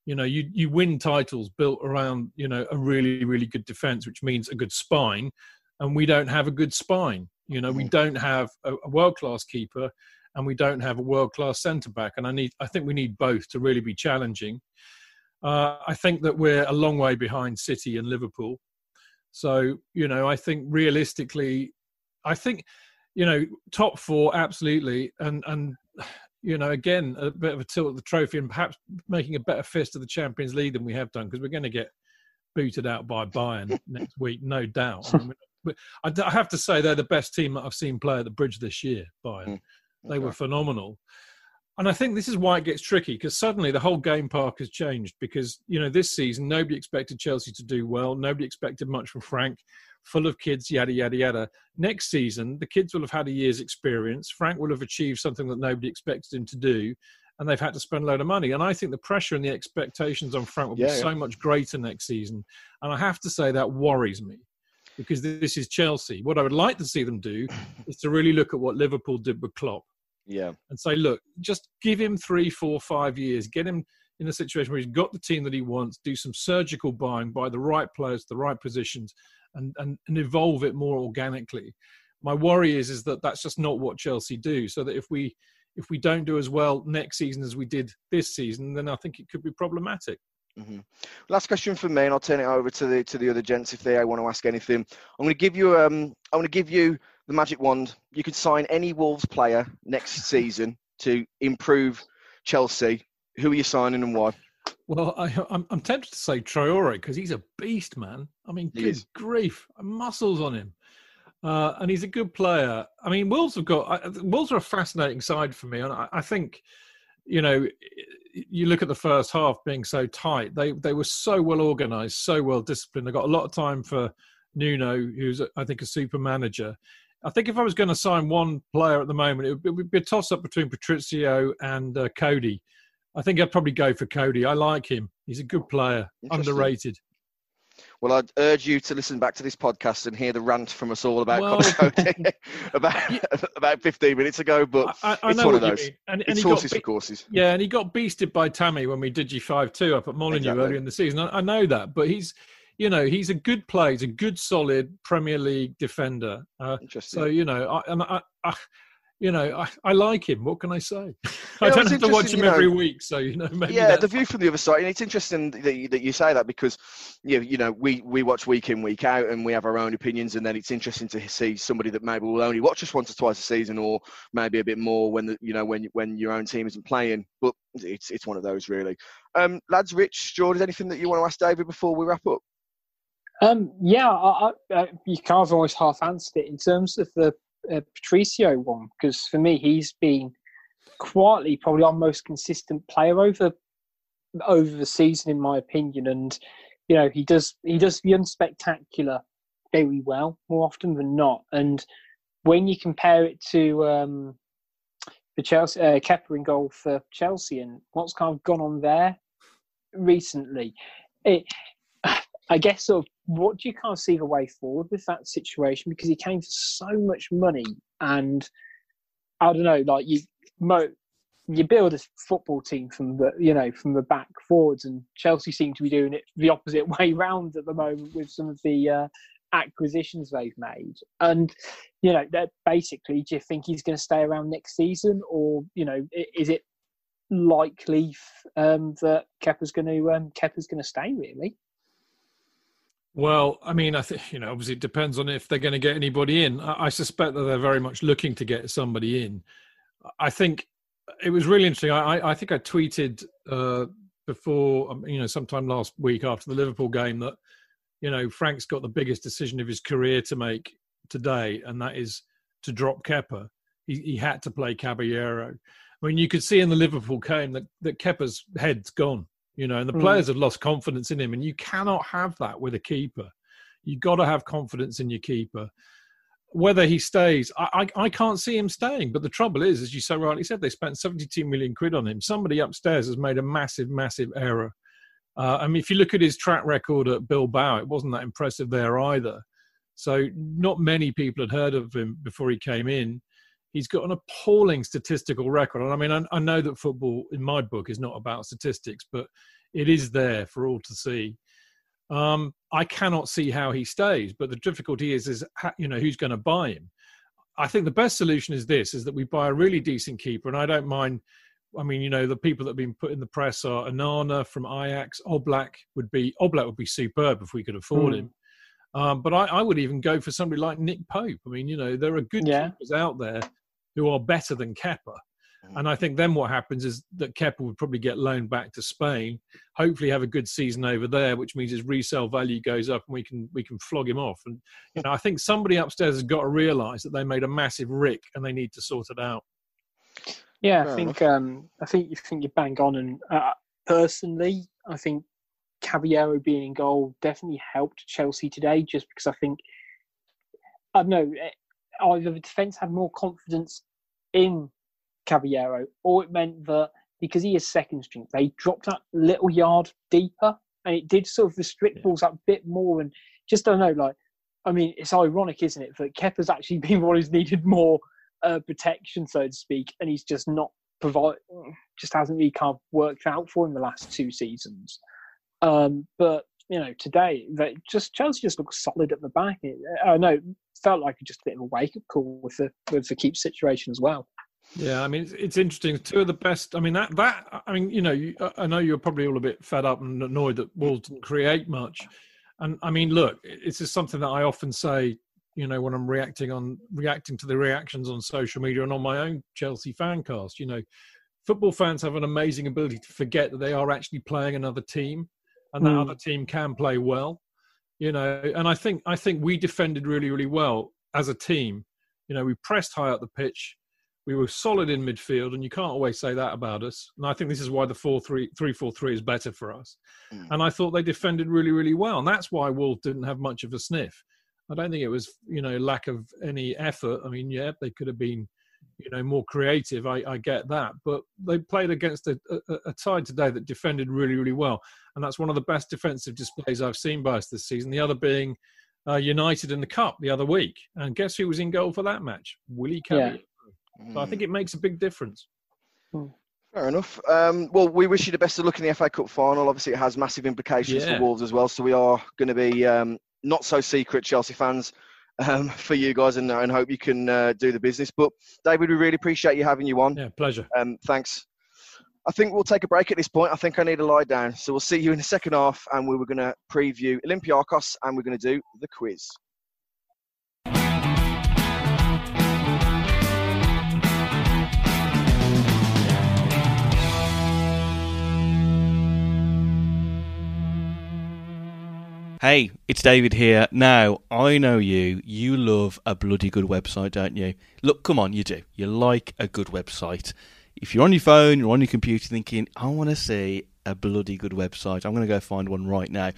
You know, you you win titles built around you know a really really good defense, which means a good spine, and we don't have a good spine. You know, we Mhm. don't have a, a world class keeper, and we don't have a world class centre back. And I need I think we need both to really be challenging. Uh, I think that we're a long way behind City and Liverpool. So you know, I think realistically, I think you know top four absolutely, and and you know again a bit of a tilt at the trophy, and perhaps making a better fist of the Champions League than we have done because we're going to get booted out by Bayern *laughs* next week, no doubt. I mean, but I have to say they're the best team that I've seen play at the bridge this year. Bayern, they were phenomenal. And I think this is why it gets tricky because suddenly the whole game park has changed. Because you know this season nobody expected Chelsea to do well. Nobody expected much from Frank. Full of kids, yada yada yada. Next season, the kids will have had a year's experience. Frank will have achieved something that nobody expected him to do, and they've had to spend a load of money. And I think the pressure and the expectations on Frank will Yeah, be yeah. so much greater next season. And I have to say that worries me because this is Chelsea. What I would like to see them do is to really look at what Liverpool did with Klopp Yeah. and say, look, just give him three, four, five years, get him in a situation where he's got the team that he wants, do some surgical buying, buy the right players, the right positions, and, and, and evolve it more organically. My worry is is that that's just not what Chelsea do. So that if we if we don't do as well next season as we did this season, then I think it could be problematic. hmm Last question for me, and I'll turn it over to the to the other gents if they want to ask anything. I'm going to give you um I'm going to give you the magic wand. You can sign any Wolves player next season to improve Chelsea. Who are you signing and why? Well, I, I'm, I'm tempted to say Traore because he's a beast, man. I mean, He good is. grief, muscles on him, uh, and he's a good player. I mean, Wolves have got I- Wolves are a fascinating side for me, and I, I think, you know, you look at the first half being so tight. They they were so well organised, so well disciplined. They got a lot of time for Nuno, who's I think a super manager. I think if I was going to sign one player at the moment, it would, it would be a toss up between Patricio and uh, Coady. I think I'd probably go for Coady. I like him. He's a good player, underrated. Well, I'd urge you to listen back to this podcast and hear the rant from us all about Well- Coady *laughs* about *laughs* about 15 minutes ago. But I, I, it's one of those. And, and it's horses be- for courses. yeah, and he got beasted by Tammy when we did G five two up at Molineux Exactly. earlier in the season. I, I know that, but he's, you know, he's a good player. He's a good, solid Premier League defender. Uh, so you know, I, and I, I, you know, I, I like him. What can I say? *laughs* I Yeah, don't have to watch him you know- every week, so you know, *laughs* maybe yeah, that's the view from the other side, and it's interesting that you, that you say that because you you know we we watch week in week out, and we have our own opinions, and then it's interesting to see somebody that maybe will only watch us once or twice a season, or maybe a bit more when the you know when when your own team isn't playing. But it's it's one of those really. Um, lads, Rich, Jordan, anything that you want to ask David before we wrap up? Um, yeah, I, I, you kind of almost half answered it in terms of the uh, Patricio one because for me he's been quietly probably our most consistent player over over the season in my opinion, and you know he does he does the unspectacular very well more often than not, and when you compare it to um, the Chelsea uh, Kepa in goal for Chelsea and what's kind of gone on there recently, it I guess sort of what do you kind of see the way forward with that situation? Because he came for so much money and I don't know like you mo you build a football team from the you know from the back forwards and Chelsea seem to be doing it the opposite *laughs* way round at the moment with some of the uh, acquisitions they've made. And you know that basically do you think he's going to stay around next season or you know is it likely um, that Kepa's going to um, going to stay really Well, I mean, I think you know, obviously, it depends on if they're going to get anybody in. I, I suspect that they're very much looking to get somebody in. I think it was really interesting. I, I, think I tweeted uh, before, um, you know, sometime last week after the Liverpool game that you know Frank's got the biggest decision of his career to make today, and that is to drop Kepa. He, he had to play Caballero. I mean, you could see in the Liverpool game that that Kepa's head's gone you know, and the Mm. players have lost confidence in him, and you cannot have that with a keeper. You've got to have confidence in your keeper. Whether he stays, I, I, I can't see him staying. But the trouble is, as you so rightly said, they spent 72 million quid on him. Somebody upstairs has made a massive, massive error. Uh, I mean, if you look at his track record at Bilbao, it wasn't that impressive there either. So not many people had heard of him before he came in. He's got an appalling statistical record. And I mean, I, I know that football, in my book, is not about statistics, but it is there for all to see. Um, I cannot see how he stays, but the difficulty is, is you know, who's going to buy him. I think the best solution is this: is that we buy a really decent keeper, and I don't mind. I mean, you know, the people that have been put in the press are Onana from Ajax. Oblak would be Oblak would be superb if we could afford mm. him. Um, but I, I, would even go for somebody like Nick Pope. I mean, you know, there are good yeah. keepers out there who are better than Kepa. Mm. And I think then what happens is that Kepa would probably get loaned back to Spain, hopefully have a good season over there, which means his resale value goes up and we can we can flog him off. And you know, I think somebody upstairs has got to realise that they made a massive rick and they need to sort it out. Yeah, I think um, I think you think you bang on, and uh, personally, I think Caballero being in goal definitely helped Chelsea today, just because I think I don't know either the defence had more confidence in Caballero, or it meant that because he is second string, they dropped that little yard deeper, and it did sort of restrict yeah. balls a bit more. And just don't know, like I mean, it's ironic, isn't it, that Kepa's actually *laughs* been one who's needed more uh, protection, so to speak, and he's just not provide, just hasn't really kind of worked out for him the last two seasons. Um, but you know, today they just Chelsea just looks solid at the back. I know it felt like just a bit of a wake up call with the with the keep situation as well. Yeah, I mean it's, interesting. Two of the best. I mean that that. I mean you know you, I know you're probably all a bit fed up and annoyed that Wolves didn't create much. And I mean, look, it's just something that I often say. You know, when I'm reacting on reacting to the reactions on social media and on my own Chelsea fan cast. You know, football fans have an amazing ability to forget that they are actually playing another team and that mm. other team can play well. You know, and I think I think we defended really, really well as a team. You know, we pressed high up the pitch. We were solid in midfield, and you can't always say that about us. And I think this is why the 4 3 3 4 3 is better for us. Mm. And I thought they defended really, really well. And that's why Wolf didn't have much of a sniff. I don't think it was, you know, lack of any effort. I mean, yeah, they could have been you know more creative. I, I get that, but they played against a, a, a, side today that defended really really well, and that's one of the best defensive displays I've seen by us this season. The other being uh, United in the cup the other week, and guess who was in goal for that match? Willie Caballero. Yeah. So I think it makes a big difference. Hmm. Fair enough. Um, well, we wish you the best of luck in the FA Cup final. Obviously, it has massive implications yeah. for Wolves as well. So we are going to be um, not so secret Chelsea fans um, *laughs* for you guys and, and hope you can uh, do the business. But David, we really appreciate you having you on. Yeah, pleasure. Um, thanks. I think we'll take a break at this point. I think I need to lie down. So we'll see you in the second half, and we were going to preview Olympiacos, and we're going to do the quiz. Hey, it's David here. Now, I know you. You love a bloody good website, don't you? Look, come on, you do. You like a good website. If you're on your phone, you're on your computer thinking, I want to see a bloody good website, I'm going to go find one right now.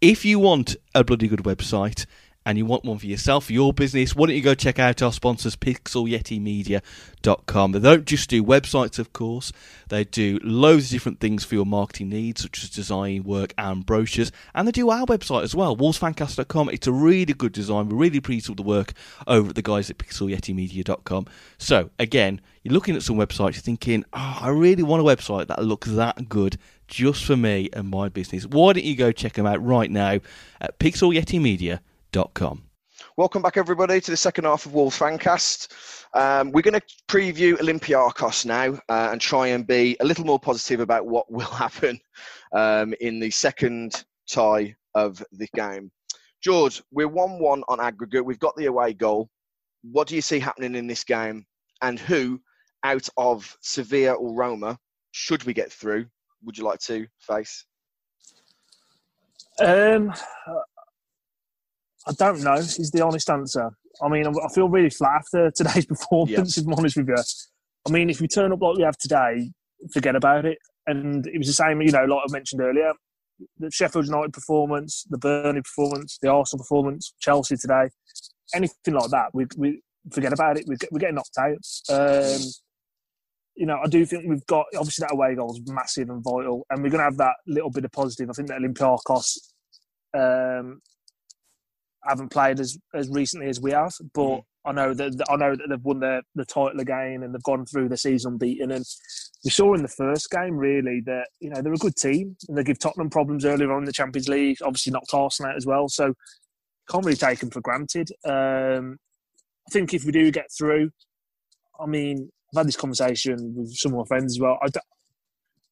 If you want a bloody good website, and you want one for yourself, for your business, why don't you go check out our sponsors, pixelyetimedia.com. They don't just do websites, of course, they do loads of different things for your marketing needs, such as design work and brochures, and they do our website as well, wolvesfancast.com. It's a really good design. We're really pleased with the work over at the guys at pixelyetimedia.com. So, again, you're looking at some websites, you're thinking, oh, I really want a website that looks that good just for me and my business. Why don't you go check them out right now at pixelyetimedia.com Welcome back, everybody, to the second half of Wolves Fancast. Um, we're going to preview Olympiacos now uh, and try and be a little more positive about what will *laughs* happen um, in the second tie of the game. George, we're 1 1 on aggregate. We've got the away goal. What do you see happening in this game? And who out of Sevilla or Roma should we get through? Would you like to face? Um, I don't know. Is the honest answer. I mean, I feel really flat after *laughs* today's performance. If I'm honest with you, I mean, if we turn up like we have today, forget about it. And it was the same, you know, like I mentioned earlier. the Sheffield United performance, the Burnley performance, the Arsenal performance, Chelsea today, anything like that, we, we forget about it. We get, we're getting knocked out. Um, you know, I do think we've got obviously that away goal is massive and vital, and we're going to have that little bit of positive. I think that Olympiacos um, haven't played as, as recently as we have, but mm. I know that I know that they've won their the title again and they've gone through the season beaten. And we saw in the first game really that you know they're a good team and they give Tottenham problems earlier on in the Champions League. Obviously knocked Arsenal out as well, so can't really take them for granted. Um, I think if we do get through, I mean, I've had this conversation with some of my friends as well.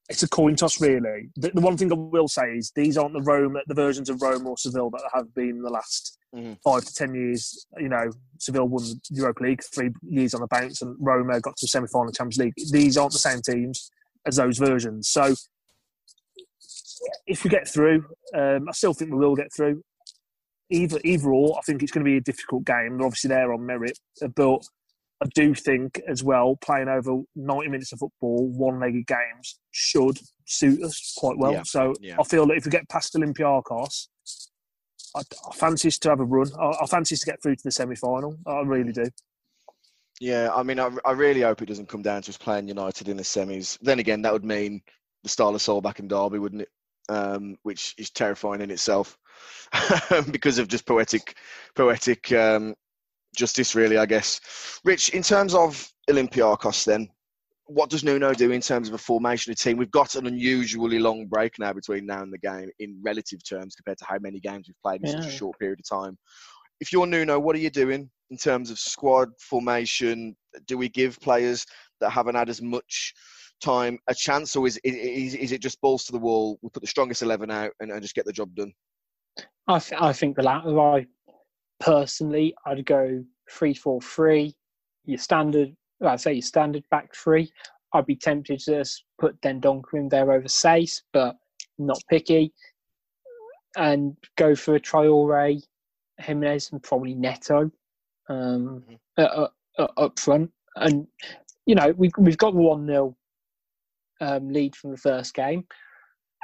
It's a coin toss, really. The, the, one thing I will say is these aren't the Rome, the versions of Rome or Seville that have been in the last mm-hmm. five to ten years. You know, Seville won the Europa League three years on the bounce, and Roma got to the semi-final Champions League. These aren't the same teams as those versions. So, if we get through, um, I still think we will get through. Either, either or, I think it's going to be a difficult game. They're obviously there on merit, but I do think as well playing over 90 minutes of football, one-legged games should suit us quite well. Yeah, so yeah. I feel that if we get past Olympiacos, I, I fancy us to have a run. I, I fancy us to get through to the semi-final. I really do. Yeah, I mean, I, I really hope it doesn't come down to us playing United in the semis. Then again, that would mean the style of Soul back in Derby, wouldn't it? Um, which is terrifying in itself *laughs* because of just poetic, poetic um, justice, really, I guess. Rich, in terms of Olympiacos, then, what does Nuno do in terms of a formation of team? We've got an unusually long break now between now and the game in relative terms compared to how many games we've played in yeah. such a short period of time. If you're Nuno, what are you doing in terms of squad formation? Do we give players that haven't had as much time a chance, or is, is, is it just balls to the wall? We put the strongest 11 out and, and just get the job done? I, th- I think the latter. I personally, I'd go three four three. Your standard, well, I'd say your standard back three. I'd be tempted to just put Dendoncker in there over Saïss, but not picky. And go for a Traore, Jimenez, and probably Neto um, mm-hmm. uh, uh, up front. And you know we've we've got the one 0 um, lead from the first game.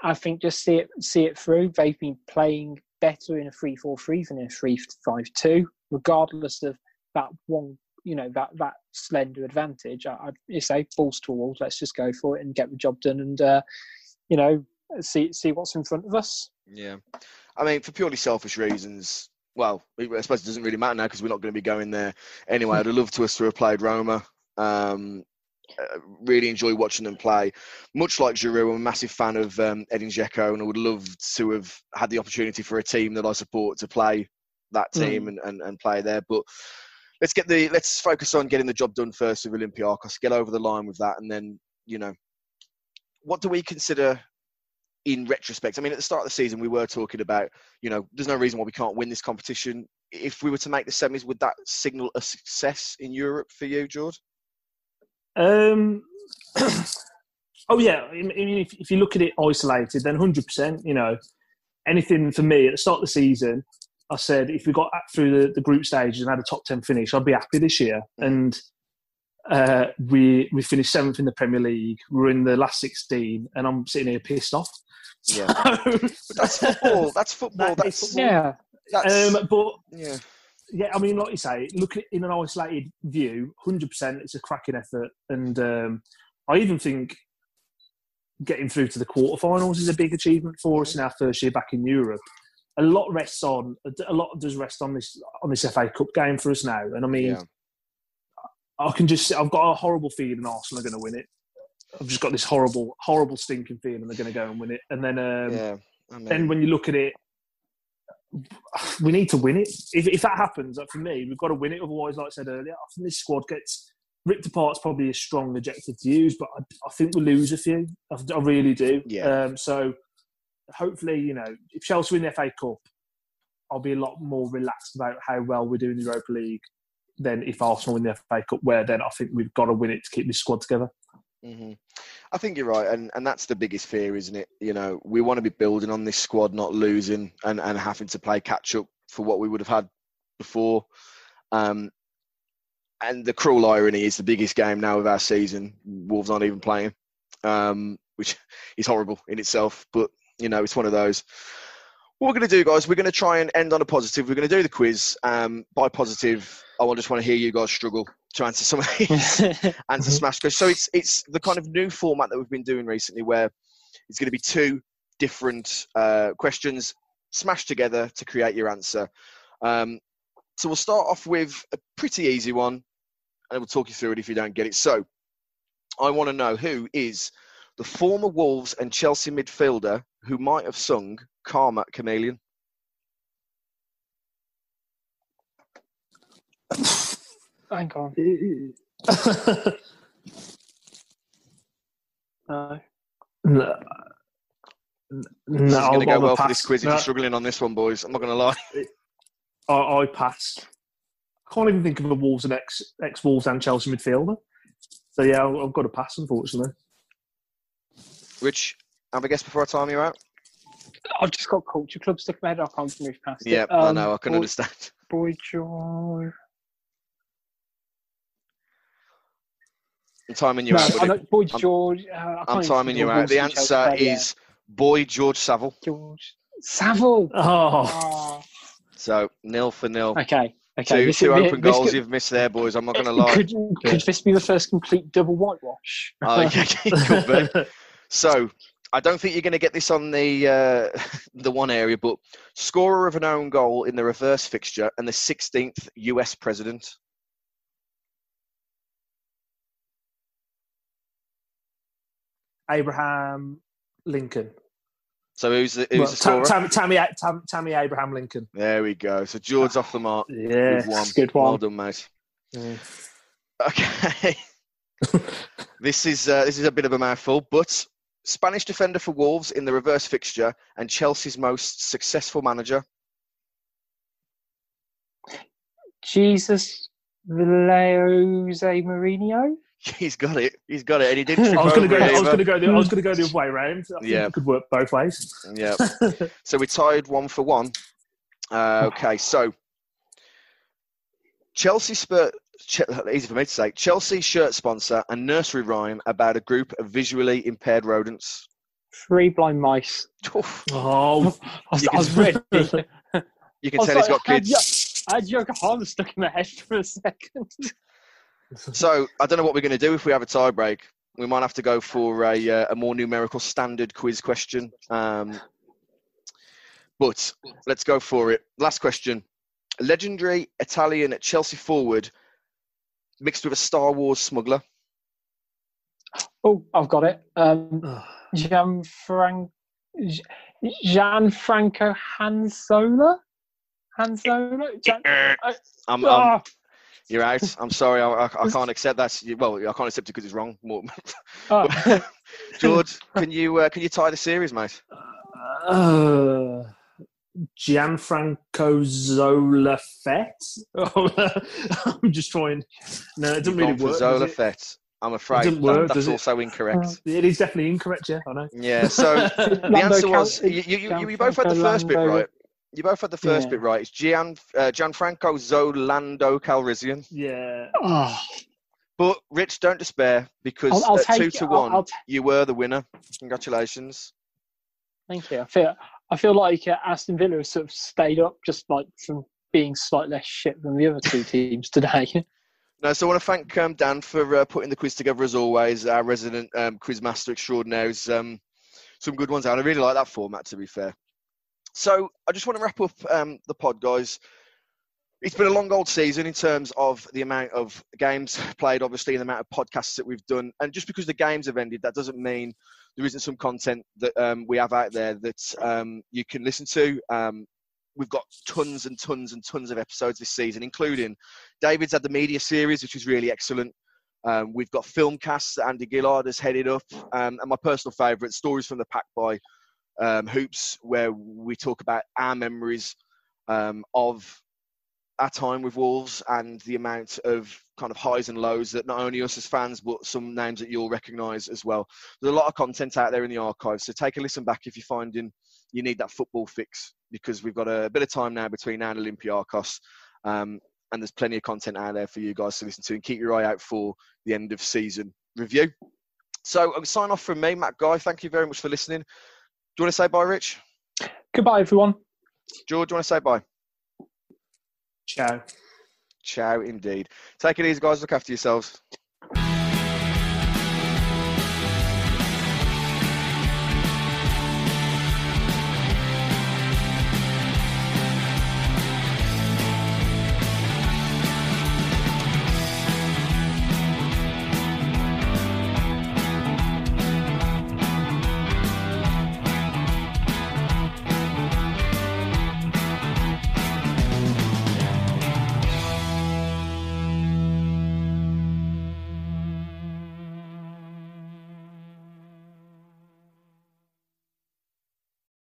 I think just see it see it through. They've been playing better in a 3-4-3 than in a 3-5-2, regardless of that one, you know, that that slender advantage. I, I say balls to walls. Let's just go for it and get the job done, and uh, you know, see see what's in front of us. Yeah, I mean, for purely selfish reasons. Well, I suppose it doesn't really matter now because we're not going to be going there anyway. *laughs* I'd love to us to have played Roma. Um, uh, really enjoy watching them play. Much like Giroud, I'm a massive fan of um, Edin Dzeko, and I would love to have had the opportunity for a team that I support to play that hmm. team mm. and, and, and play there. But let's get the let's focus on getting the job done first with Olympiacos. Get over the line with that, and then you know, what do we consider in retrospect? I mean, at the start of the season, we were talking about you know, there's no reason why we can't win this competition. If we were to make the semis, would that signal a success in Europe for you, George? Um, *clears throat* oh yeah, I mean, if, if you look at it isolated, then hundred percent. You know, anything for me at the start of the season, I said if we got through the, the group stages and had a top ten finish, I'd be happy this year. And uh, we we finished seventh in the Premier League. We're in the last sixteen, and I'm sitting here pissed off. Yeah, *laughs* that's football. That's football. That that's football. yeah. That's, um, but yeah yeah, I mean, like you say, look at in an isolated view, hundred percent, it's a cracking effort, and um, I even think getting through to the quarterfinals is a big achievement for us in our first year back in Europe. A lot rests on a lot does rest on this on this FA Cup game for us now, and I mean, yeah. I can just I've got a horrible feeling Arsenal are going to win it. I've just got this horrible, horrible stinking feeling they're going to go and win it, and then um, yeah, then when you look at it *sighs* we need to win it. If, if that happens, for me, we've got to win it. Otherwise, like I said earlier, I think this squad gets ripped apart. It's probably a strong adjective to use, but I, I think we lose a few. I, I really do. Yeah. Um, so hopefully, you know, if Chelsea win the FA Cup, I'll be a lot more relaxed about how well we're doing in the Europa League than if Arsenal win the FA Cup, where then I think we've got to win it to keep this squad together. Mm-hmm. I think you're right, and and that's the biggest fear, isn't it? You know, we want to be building on this squad, not losing and and having to play catch up for what we would have had before. Um, and the cruel irony is the biggest game now of our season. Wolves aren't even playing, um, which *laughs* is horrible in itself. But you know, it's one of those. What we're going to do, guys, we're going to try and end on a positive. We're going to do the quiz. Um, by positive, I just want to hear you guys struggle to answer some of *laughs* these answer smash questions. So it's it's the kind of new format that we've been doing recently, where it's going to be two different uh, questions smashed together to create your answer. Um, so we'll start off with a pretty easy one, and we'll talk you through it if you don't get it. So I want to know who is the former Wolves and Chelsea midfielder who might have sung Karma Chameleon. Hang on. *laughs* no. no. This No, is going to go I'm a well for this quiz if No, you're struggling on this one, boys. I'm not going to lie. I, I pass. I can't even think of a Wolves and ex ex Wolves and Chelsea midfielder. So yeah, I've I've got to pass, unfortunately. Rich, have a guess before I time you out? I've just got culture club stuck in my head. I can't move past Yeah, it. I Um, know. I can Boy, understand. Boy George. I'm timing you No, out, I buddy. know, Boy I'm- George. Uh, I can't I'm timing you out. The Wolves and Chelsea answer player. is boy George Saville. George Saville. Oh, Oh. So nil for nil. Okay. Okay. Two, this two is- open this goals could- you've missed there, boys. I'm not going *laughs* to lie. Could, could this be the first complete double whitewash? Oh, yeah, *laughs* could be. So I don't think you're going to get this on the uh, *laughs* the one area, but scorer of an own goal in the reverse fixture and the 16th US president. Abraham Lincoln. So who's the, who's Well, the scorer? Tam- Tammy, Tam- Tammy Abraham Lincoln. There we go. So George's off the mark. Yeah. with one. good one. Well done, mate. *laughs* Okay. *laughs* this is uh, this is a bit of a mouthful, but Spanish defender for Wolves in the reverse fixture and Chelsea's most successful manager. Jesus Jose Mourinho. *laughs* He's got it. He's got it, and he didn't *laughs* I was going to go. it I was going to go. The, I was going to go the *laughs* other way around. I Yeah. could work both ways. Yeah. So we tied one for one. Uh, okay, so Chelsea spur. Ch- easy for me to say. Chelsea shirt sponsor and nursery rhyme about a group of visually impaired rodents. Three blind mice. Oof. Oh, I was, You I was ready. You can I was tell he's got like, I had kids. Yo- I had Yokohama stuck in my head for a second. So I don't know what we're going to do if we have a tie break. We might have to go for a, uh, a more numerical standard quiz question. Um, but let's go for it. Last question. Legendary Italian Chelsea forward mixed with a Star Wars smuggler. Oh, I've got it. Um, *sighs* Gianfran- G- Gianfranco Hanzola? Hanzola? Gian- I'm, I'm, oh, you're out. *laughs* I'm sorry. I, I, I can't accept that. Well, I can't accept it because it's wrong. Oh. *laughs* George, can you uh, can you tie the series, mate? uh, Gianfranco Zola Fett. *laughs* I'm just trying. No, it doesn't really work. Zola? Fett. I'm afraid that- work, that's does it? also incorrect. It is definitely incorrect. Yeah, I know. Yeah. So the answer Cal- was you, you, you, you both had the first bit right. You both had the first Yeah. bit right. It's Gian, uh, Gianfranco Zolando Calrissian. Yeah. Oh, But Rich, don't despair because I'll, I'll at two it. to I'll- one, I'll ta- you were the winner. Congratulations. thank you. I feel I feel like uh, Aston Villa has sort of stayed up, just like from being slightly less shit than the other two teams today. *laughs* No, so I want to thank um, Dan for uh, putting the quiz together as always. Our resident um, quiz master extraordinaire is um, some good ones out. I really like that format, to be fair. So I just want to wrap up um, the pod, guys. It's been a long old season in terms of the amount of games played, obviously, and the amount of podcasts that we've done. And just because the games have ended, that doesn't mean there isn't some content that um, we have out there that um, you can listen to. Um, we've got tons and tons and tons of episodes this season, including David's had the media series, which was really excellent. Um, we've got film casts that Andy Gillard has headed up, um, and my personal favourite, Stories from the Pack by um, Hoops, where we talk about our memories um, of our time with Wolves and the amount of kind of highs and lows that not only us as fans, but some names that you'll recognise as well. There's a lot of content out there in the archives, so take a listen back if you're finding you need that football fix because we've got a bit of time now between now and Olympiacos. Um, and there's plenty of content out there for you guys to listen to and keep your eye out for the end of season review. So I'll sign off from me, Matt Guy. Thank you very much for listening. You want to say bye, Rich? Goodbye, everyone. George, do you want to say bye? Ciao. Ciao, indeed. Take it easy, guys. Look after yourselves.